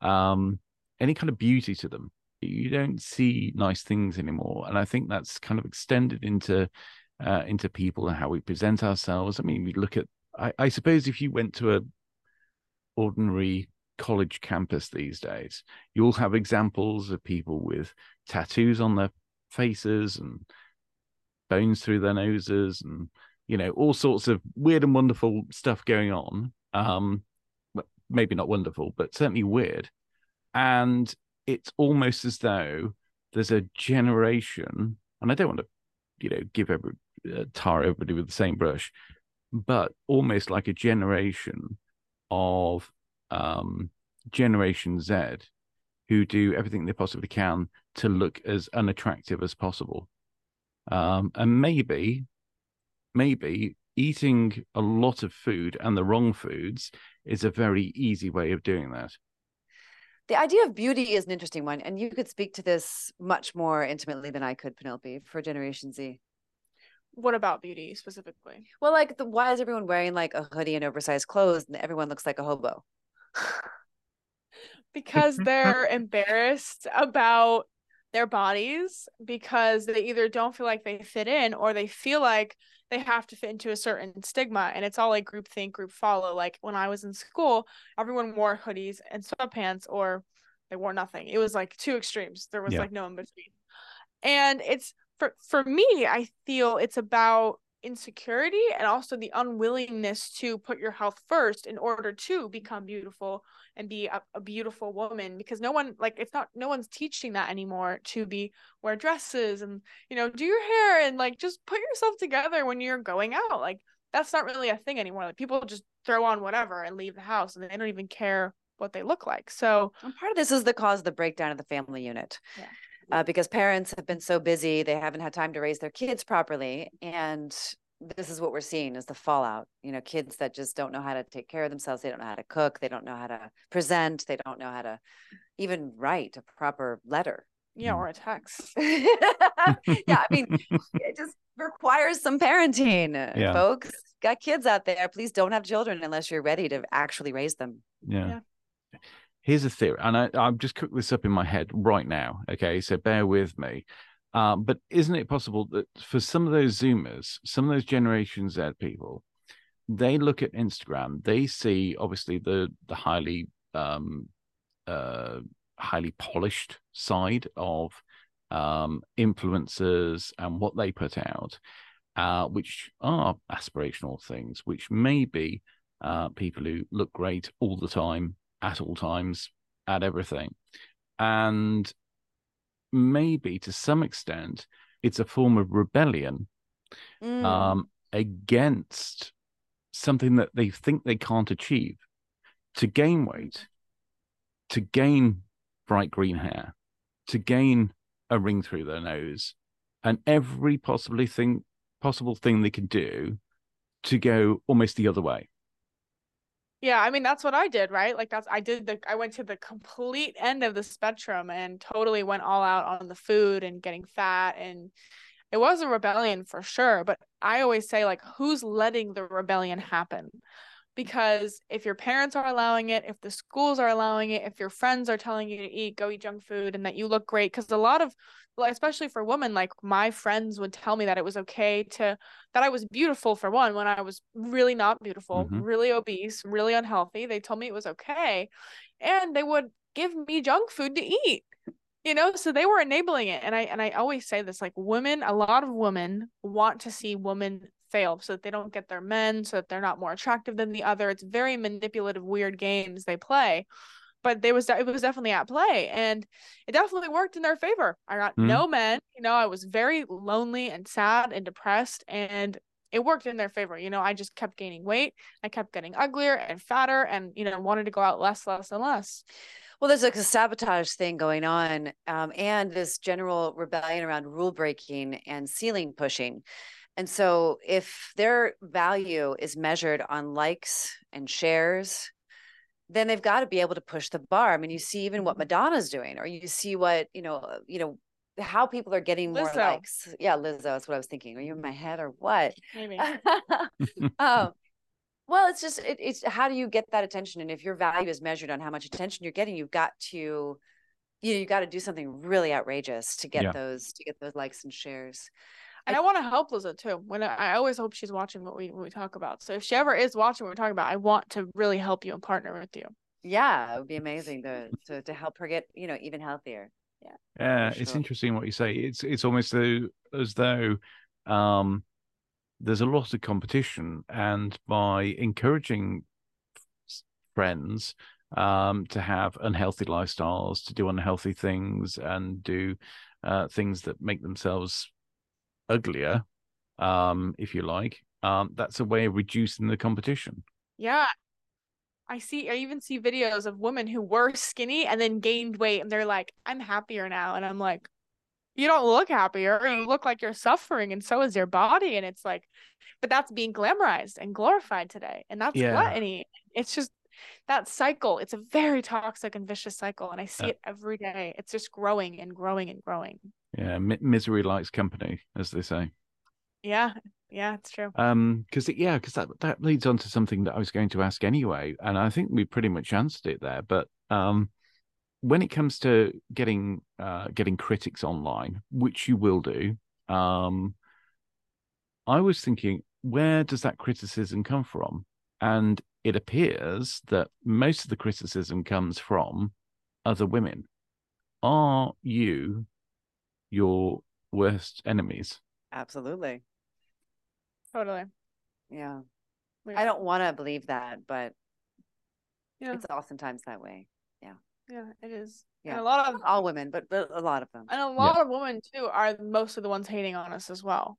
um any kind of beauty to them. You don't see nice things anymore, and I think that's kind of extended into uh, into people and how we present ourselves. I mean, we look at. I, I suppose if you went to a ordinary college campus these days, you'll have examples of people with tattoos on their faces and bones through their noses and you know all sorts of weird and wonderful stuff going on um maybe not wonderful but certainly weird and it's almost as though there's a generation and i don't want to you know give every uh, tar everybody with the same brush but almost like a generation of um generation z who do everything they possibly can to look as unattractive as possible. Um, and maybe, maybe eating a lot of food and the wrong foods is a very easy way of doing that. The idea of beauty is an interesting one, and you could speak to this much more intimately than I could, Penelope, for Generation Z. What about beauty specifically? Well, like, the, why is everyone wearing like a hoodie and oversized clothes, and everyone looks like a hobo? because they're embarrassed about their bodies because they either don't feel like they fit in or they feel like they have to fit into a certain stigma and it's all like group think group follow like when i was in school everyone wore hoodies and sweatpants or they wore nothing. It was like two extremes. There was Yeah. like no in between. And it's for for me i feel it's about insecurity and also the unwillingness to put your health first in order to become beautiful and be a, a beautiful woman because no one like it's not no one's teaching that anymore to be wear dresses and you know do your hair and like just put yourself together when you're going out like that's not really a thing anymore like people just throw on whatever and leave the house and they don't even care what they look like so And part of this is the cause of the breakdown of the family unit. Yeah. Uh, because parents have been so busy, they haven't had time to raise their kids properly. And this is what we're seeing is the fallout. You know, kids that just don't know how to take care of themselves. They don't know how to cook. They don't know how to present. They don't know how to even write a proper letter. yeah Mm. or a text yeah, I mean, it just requires some parenting, Yeah. folks. Got kids out there. Please don't have children unless you're ready to actually raise them. Yeah. Yeah. Here's a theory, and I, I've just cooked this up in my head right now. Okay, so bear with me. Um, but isn't it possible that for some of those Zoomers, some of those Generation Z people, they look at Instagram, they see obviously the the highly um, uh, highly polished side of um, influencers and what they put out, uh, which are aspirational things, which may be uh, people who look great all the time, at all times, at everything. And maybe to some extent, it's a form of rebellion Mm. um, against something that they think they can't achieve to gain weight, to gain bright green hair, to gain a ring through their nose, and every possibly thing possible thing they can do to go almost the other way. Yeah, I mean that's what I did, right? Like that's I did the I went to the complete end of the spectrum and totally went all out on the food and getting fat and it was a rebellion for sure, but I always say like who's letting the rebellion happen? Because if your parents are allowing it, if the schools are allowing it, if your friends are telling you to eat, go eat junk food and that you look great, because a lot of, especially for women, like my friends would tell me that it was okay to, that I was beautiful for one, when I was really not beautiful, mm-hmm. really obese, really unhealthy. They told me it was okay. And they would give me junk food to eat you know so they were enabling it and i and i always say this like women a lot of women want to see women fail so that they don't get their men so that they're not more attractive than the other it's very manipulative weird games they play but there was it was definitely at play and it definitely worked in their favor i got mm. no men you know i was very lonely and sad and depressed and it worked in their favor you know i just kept gaining weight i kept getting uglier and fatter and you know wanted to go out less less and less well, there's like a sabotage thing going on, um, and this general rebellion around rule breaking and ceiling pushing. And so, if their value is measured on likes and shares, then they've got to be able to push the bar. I mean, you see even what mm-hmm. Madonna's doing, or you see what you know, uh, you know, how people are getting more Lizzo. likes. Yeah, Lizzo. That's what I was thinking. Are you in my head or what? Maybe. um, well, it's just it, it's how do you get that attention? And if your value is measured on how much attention you're getting, you've got to you know you got to do something really outrageous to get yeah. those to get those likes and shares. And I, I want to help Lizzo too. When I, I, always hope she's watching what we what we talk about. So if she ever is watching what we're talking about, I want to really help you and partner with you. Yeah, it would be amazing to to to help her get you know even healthier. Yeah. Yeah, sure. it's interesting what you say. It's it's almost as though um there's a lot of competition, and by encouraging friends um, to have unhealthy lifestyles, to do unhealthy things, and do uh, things that make themselves uglier, um, if you like, um, that's a way of reducing the competition. Yeah. I see, I even see videos of women who were skinny and then gained weight, and they're like, I'm happier now. And I'm like, you don't look happier you look like you're suffering and so is your body and it's like but that's being glamorized and glorified today and that's yeah. gluttony it's just that cycle it's a very toxic and vicious cycle and i see it every day. It's just growing and growing and growing. Yeah m- misery likes company as they say. Yeah yeah it's true. Um because yeah because that that leads on to something that i was going to ask anyway and i think we pretty much answered it there but um when it comes to getting uh, getting critics online, which you will do, um, I was thinking, where does that criticism come from? And it appears that most of the criticism comes from other women. Are you your worst enemies? Absolutely. Totally. Yeah. I don't want to believe that, but yeah. it's oftentimes that way. Yeah. Yeah, it is. Yeah, and a lot of all women, but, but a lot of them, and a lot yeah. of women too are most of the ones hating on us as well.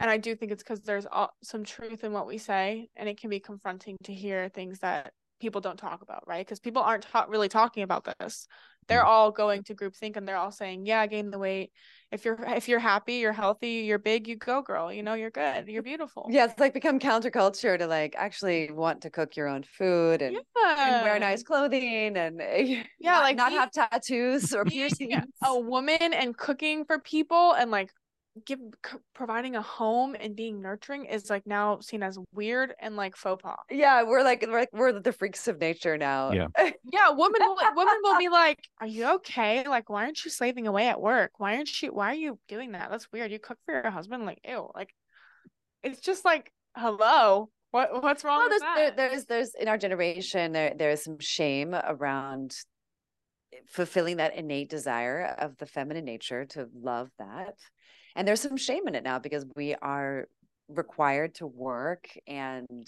And I do think it's because there's some truth in what we say, and it can be confronting to hear things that people don't talk about, right? Because people aren't ta- really talking about this. They're mm. all going to group think and they're all saying, "Yeah, gain the weight. If you're if you're happy, you're healthy, you're big, you go, girl. You know, you're good, you're beautiful." Yeah, it's like become counterculture to like actually want to cook your own food and, yeah. and wear nice clothing and yeah, not, like not have tattoos or piercings. A woman and cooking for people and like give providing a home and being nurturing is like now seen as weird and like faux pas. Yeah, we're like we're, like, we're the freaks of nature now. Yeah, yeah. Women will women will be like, "Are you okay? Like, why aren't you slaving away at work? Why aren't you? Why are you doing that? That's weird. You cook for your husband? Like, ew. Like, it's just like, hello. What what's wrong well, there's, there, there's there's in our generation there there's some shame around fulfilling that innate desire of the feminine nature to love that and there's some shame in it now because we are required to work and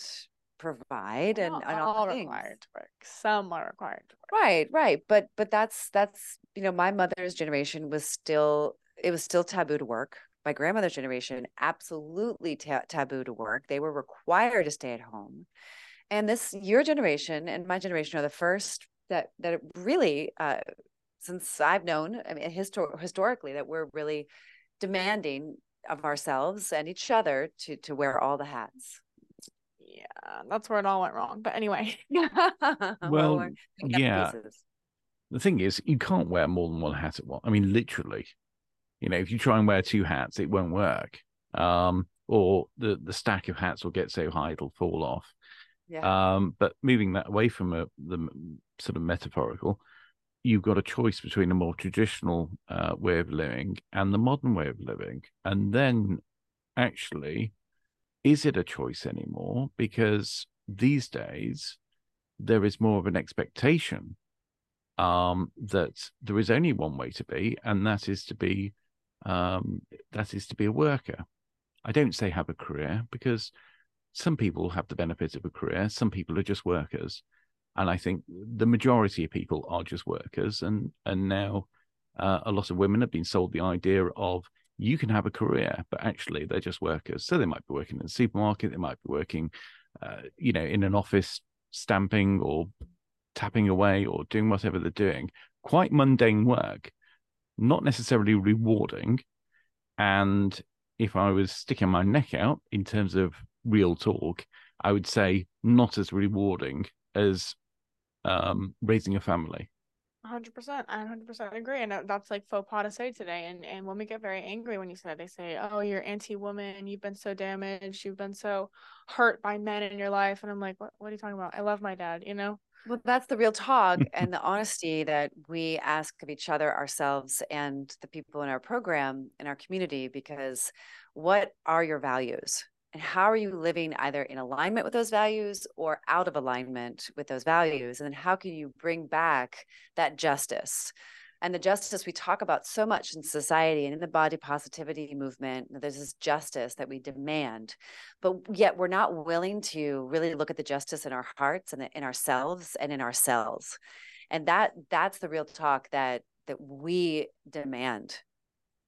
provide and, all, and all, all required to work. Some are required to work. Right right. But but that's that's you know my mother's generation was still it was still taboo to work. My grandmother's generation absolutely ta- taboo to work. They were required to stay at home. And this your generation and my generation are the first that that really uh since i've known i mean histor- historically that we're really demanding of ourselves and each other to to wear all the hats. Yeah that's where it all went wrong but anyway. Well, yeah. the thing is you can't wear more than one hat at once i mean literally. You know if you try and wear two hats it won't work. Um or the the stack of hats will get so high it'll fall off. Yeah. Um, but moving that away from a, the sort of metaphorical, you've got a choice between a more traditional uh, way of living and the modern way of living. And then actually, is it a choice anymore? Because these days, there is more of an expectation um, that there is only one way to be, and that is to be um, that is to be a worker. I don't say have a career because some people have the benefit of a career, some people are just workers, and I think the majority of people are just workers. And and now uh, a lot of women have been sold the idea of you can have a career, but actually they're just workers. So they might be working in a supermarket, they might be working, uh, you know, in an office stamping or tapping away or doing whatever they're doing. Quite mundane work, not necessarily rewarding. And if I was sticking my neck out in terms of real talk, I would say not as rewarding as um, raising a family. 100% i 100% agree and that's like faux pas to say today and and women get very angry when you say it. they say oh you're anti-woman you've been so damaged you've been so hurt by men in your life and i'm like what, what are you talking about i love my dad you know Well, that's the real talk and the honesty that we ask of each other, ourselves, and the people in our program, in our community, because what are your values? And how are you living either in alignment with those values or out of alignment with those values? And then how can you bring back that justice? And the justice we talk about so much in society and in the body positivity movement, there's this justice that we demand, but yet we're not willing to really look at the justice in our hearts and in ourselves and in ourselves. And that that's the real talk that that we demand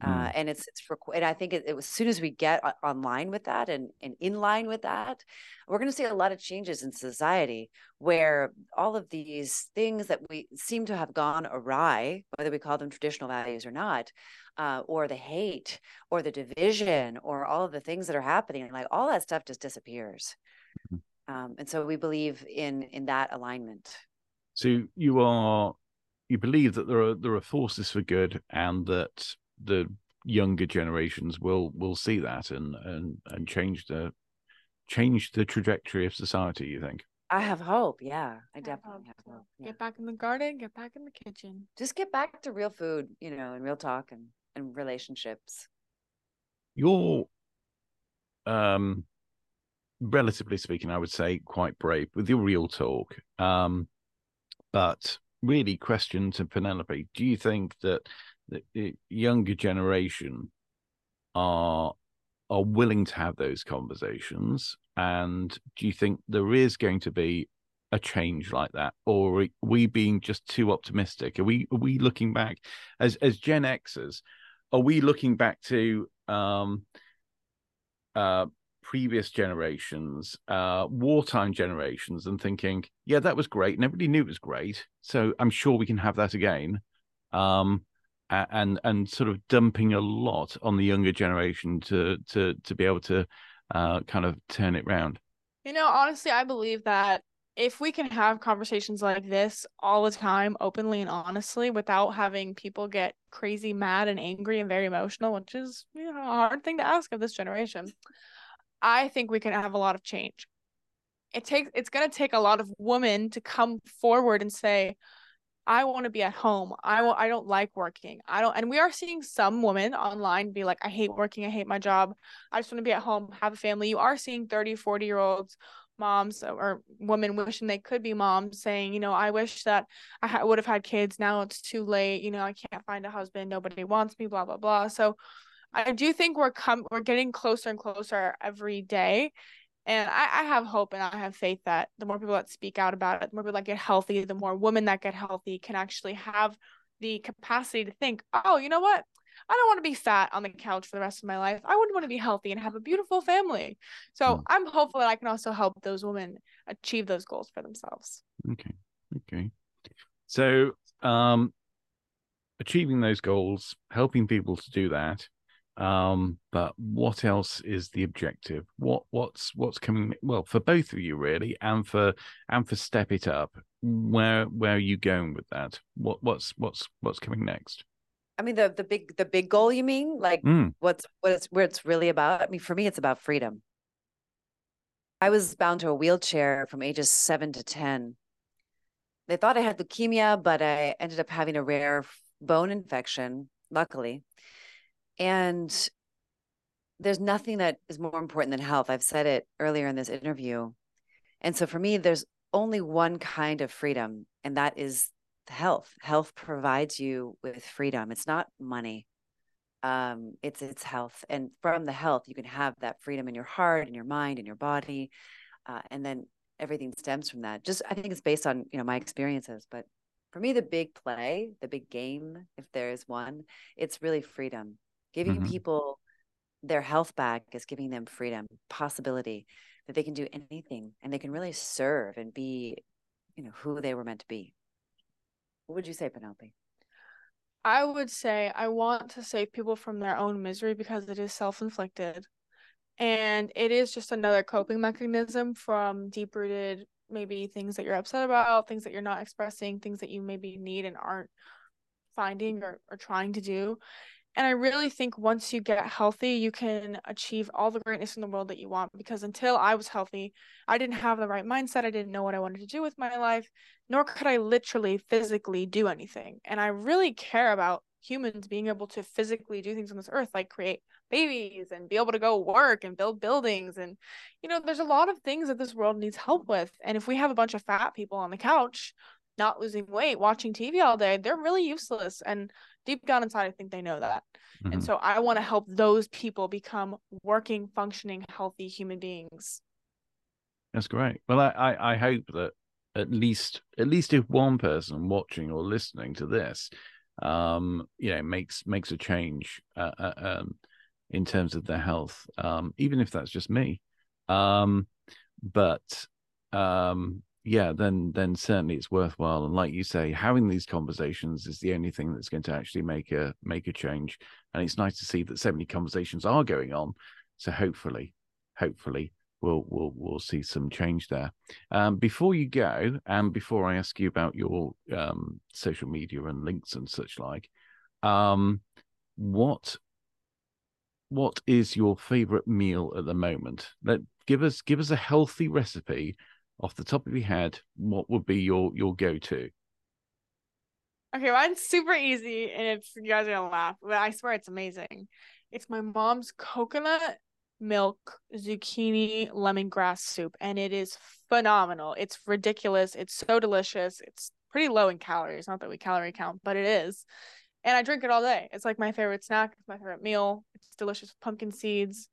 uh, Mm. and it's it's for and I think it, it as soon as we get online with that and and in line with that, we're going to see a lot of changes in society where all of these things that we seem to have gone awry, whether we call them traditional values or not, uh, or the hate or the division or all of the things that are happening, like all that stuff just disappears. Mhm. Um, and so we believe in in that alignment. So you are you believe that there are there are forces for good and that the younger generations will will see that and and and change the change the trajectory of society you think I have hope. Yeah, I have definitely hope, have too. hope. Yeah. get back in the garden get back in the kitchen just get back to real food, you know, and real talk and, and relationships. you're um relatively speaking i would say quite brave with your real talk um but really question to penelope do you think that the, younger generation are are willing to have those conversations. And do you think there is going to be a change like that? Or are we being just too optimistic? Are we are we looking back as as gen xers are we looking back to um uh previous generations uh wartime generations and thinking yeah that was great. And everybody knew it was great. So i'm sure we can have that again. Um and and sort of dumping a lot on the younger generation to to to be able to uh kind of turn it round You know, honestly, I believe that if we can have conversations like this all the time, openly and honestly, without having people get crazy mad and angry and very emotional, which is you know, a hard thing to ask of this generation, I think we can have a lot of change. It takes it's gonna take a lot of women to come forward and say, I want to be at home. I I don't like working. I don't and we are seeing some women online be like I hate working. I hate my job. I just want to be at home, have a family. You are seeing 30, 40 year olds moms or women wishing they could be moms saying, you know, I wish that I ha- would have had kids. Now it's too late. You know, I can't find a husband. Nobody wants me, blah blah blah. So I do think we're come we're getting closer and closer every day. And I, I have hope and I have faith that the more people that speak out about it, the more people that get healthy, the more women that get healthy can actually have the capacity to think, oh, you know what? I don't want to be fat on the couch for the rest of my life. I would want to be healthy and have a beautiful family. So Mm. I'm hopeful that I can also help those women achieve those goals for themselves. Okay. Okay. So, um, achieving those goals, helping people to do that. Um, but what else is the objective? What what's what's coming? Well, for both of you really, and for and for step it up. Where where are you going with that? What what's what's what's coming next? I mean, the the big the big goal. You mean like Mm, what's what it's where it's really about? I mean, for me, it's about freedom. I was bound to a wheelchair from ages seven to 10. They thought I had leukemia, but I ended up having a rare bone infection, luckily. And there's nothing that is more important than health. I've said it earlier in this interview. And so for me, there's only one kind of freedom, and that is health. Health provides you with freedom. It's not money. Um, it's it's health, and from the health, you can have that freedom in your heart, in your mind, in your body, uh, and then everything stems from that. Just I think it's based on you know my experiences, but for me, the big play, the big game, if there is one, it's really freedom. Giving mm-hmm. people their health back is giving them freedom, possibility that they can do anything and they can really serve and be, you know, who they were meant to be. What would you say, Penelope? I would say I want to save people from their own misery because it is self inflicted. And it is just another coping mechanism from deep rooted, maybe things that you're upset about, things that you're not expressing, things that you maybe need and aren't finding or, or trying to do. And I really think once you get healthy, you can achieve all the greatness in the world that you want. Because until I was healthy, I didn't have the right mindset. I didn't know what I wanted to do with my life, nor could I literally physically do anything. And I really care about humans being able to physically do things on this earth, like create babies and be able to go work and build buildings. And, you know, there's a lot of things that this world needs help with. And if we have a bunch of fat people on the couch, not losing weight, watching TV all day, they're really useless. And deep down inside, I think they know that. Mm-hmm. And so I want to help those people become working, functioning, healthy human beings. That's great. Well, I, I, I hope that at least at least if one person watching or listening to this, um, you know, makes makes a change uh, uh, um, in terms of their health, um, even if that's just me. Um, but um, yeah, then then certainly it's worthwhile. And like you say, having these conversations is the only thing that's going to actually make a make a change. And it's nice to see that so many conversations are going on. So hopefully, hopefully we'll we'll we'll see some change there. Um, before you go, and before I ask you about your um, social media and links and such like, um, what what is your favorite meal at the moment? Let give us give us a healthy recipe off the top of your head, what would be your your go to? Okay, mine's super easy, and it's you guys are gonna laugh, but I swear it's amazing. It's my mom's coconut milk zucchini lemongrass soup, and it is phenomenal. It's ridiculous. It's so delicious. It's pretty low in calories. Not that we calorie count, but it is. And I drink it all day. It's like my favorite snack. It's my favorite meal. It's delicious with pumpkin seeds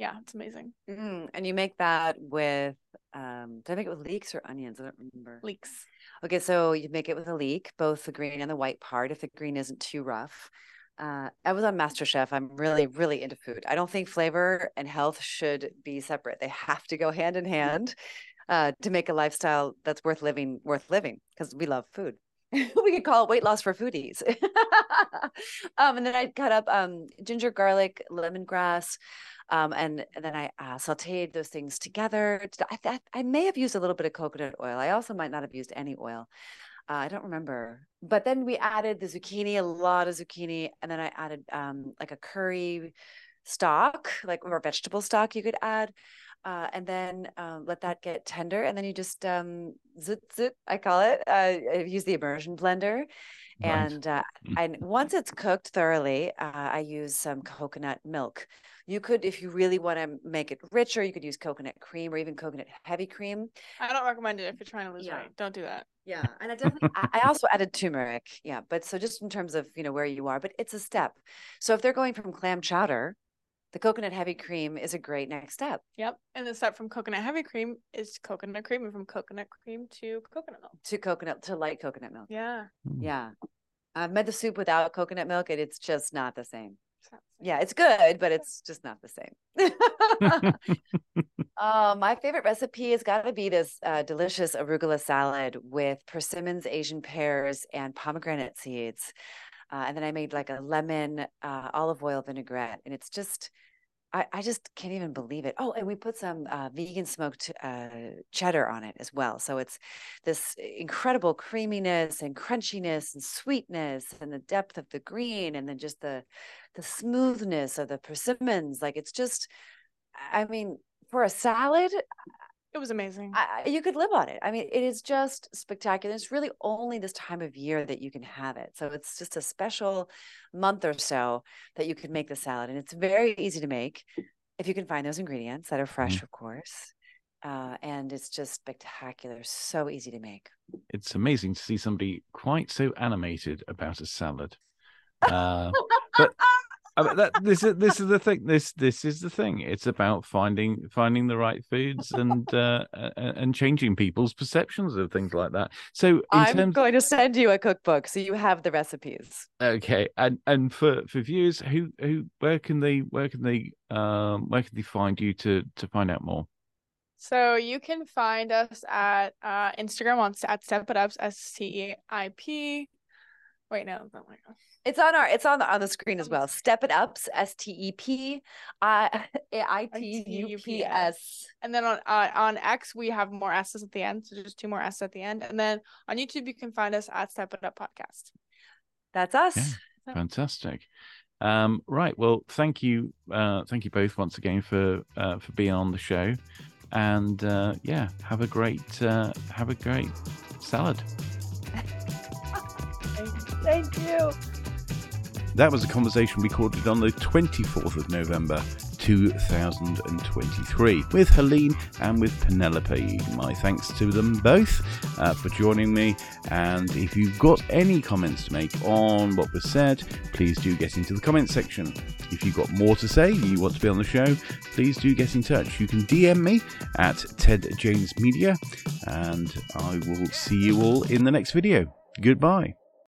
yeah, it's amazing. Mm, and you make that with um did I make it with leeks or onions? I don't remember. Leeks. Okay, so you make it with a leek, both the green and the white part, if the green isn't too rough. Uh, I was on MasterChef. I'm really, really into food. I don't think flavor and health should be separate. They have to go hand in hand uh, to make a lifestyle that's worth living, worth living, because we love food. we could call it weight loss for foodies. um, and then I cut up um, ginger, garlic, lemongrass, um, and, and, then I uh, sauteed those things together. I, I, I, may have used a little bit of coconut oil. I also might not have used any oil. Uh, I don't remember. But then we added the zucchini, a lot of zucchini, and then I added um, like a curry stock, like or vegetable stock you could add. Uh, and then uh, let that get tender, and then you just um, zit zit. I call it. Uh, I use the immersion blender, and uh, mm. and once it's cooked thoroughly, uh, I use some coconut milk. You could, if you really want to make it richer, you could use coconut cream or even coconut heavy cream. I don't recommend it if you're trying to lose yeah. weight. Don't do that. Yeah, and I definitely I also added turmeric. Yeah, but so just in terms of you know where you are, but it's a step. So if they're going from clam chowder, the coconut heavy cream is a great next step. Yep, and the step from coconut heavy cream is coconut cream, and from coconut cream to coconut milk. To coconut to light coconut milk. Yeah. Hmm. Yeah. I've made the soup without coconut milk, and it's just not the same yeah, it's good, but it's just not the same. uh, my favorite recipe has got to be this uh, delicious arugula salad with persimmons, Asian pears, and pomegranate seeds. Uh, and then I made like a lemon uh, olive oil vinaigrette, and it's just I, I just can't even believe it. Oh, and we put some uh, vegan smoked uh, cheddar on it as well. So it's this incredible creaminess and crunchiness and sweetness and the depth of the green and then just the the smoothness of the persimmons. Like it's just, I mean, for a salad, It was amazing. I, you could live on it. I mean, it is just spectacular. It's really only this time of year that you can have it. So it's just a special month or so that you can make the salad. And it's very easy to make if you can find those ingredients that are fresh, Mm-hmm. of course. Uh, and it's just spectacular. So easy to make. It's amazing to see somebody quite so animated about a salad. Uh, but I mean, that this is this is the thing. This this is the thing. It's about finding finding the right foods and uh, a- a- and changing people's perceptions of things like that. So I'm terms, going to send you a cookbook so you have the recipes. okay, and and for for viewers, who who where can they where can they um where can they find you to to find out more? So you can find us at uh, Instagram on at Step It Ups S T E I P. Wait, no, oh my God. It's on our it's on the on the screen as well. Step it ups, S T E P I I T U P S. And then on uh, on X we have more S's at the end, so just two more S's at the end. And then on YouTube you can find us at Step It Up Podcast. That's us. Yeah. Fantastic. Um, right. Well, thank you, uh, thank you both once again for uh, for being on the show, and uh, yeah, have a great uh, have a great salad. Thank you. That was a conversation recorded on the 24th of November 2023 with Helene and with Penelope. My thanks to them both uh, for joining me. And if you've got any comments to make on what was said, please do get into the comment section. If you've got more to say, you want to be on the show, please do get in touch. You can DM me at Ted James Media, and I will see you all in the next video. Goodbye.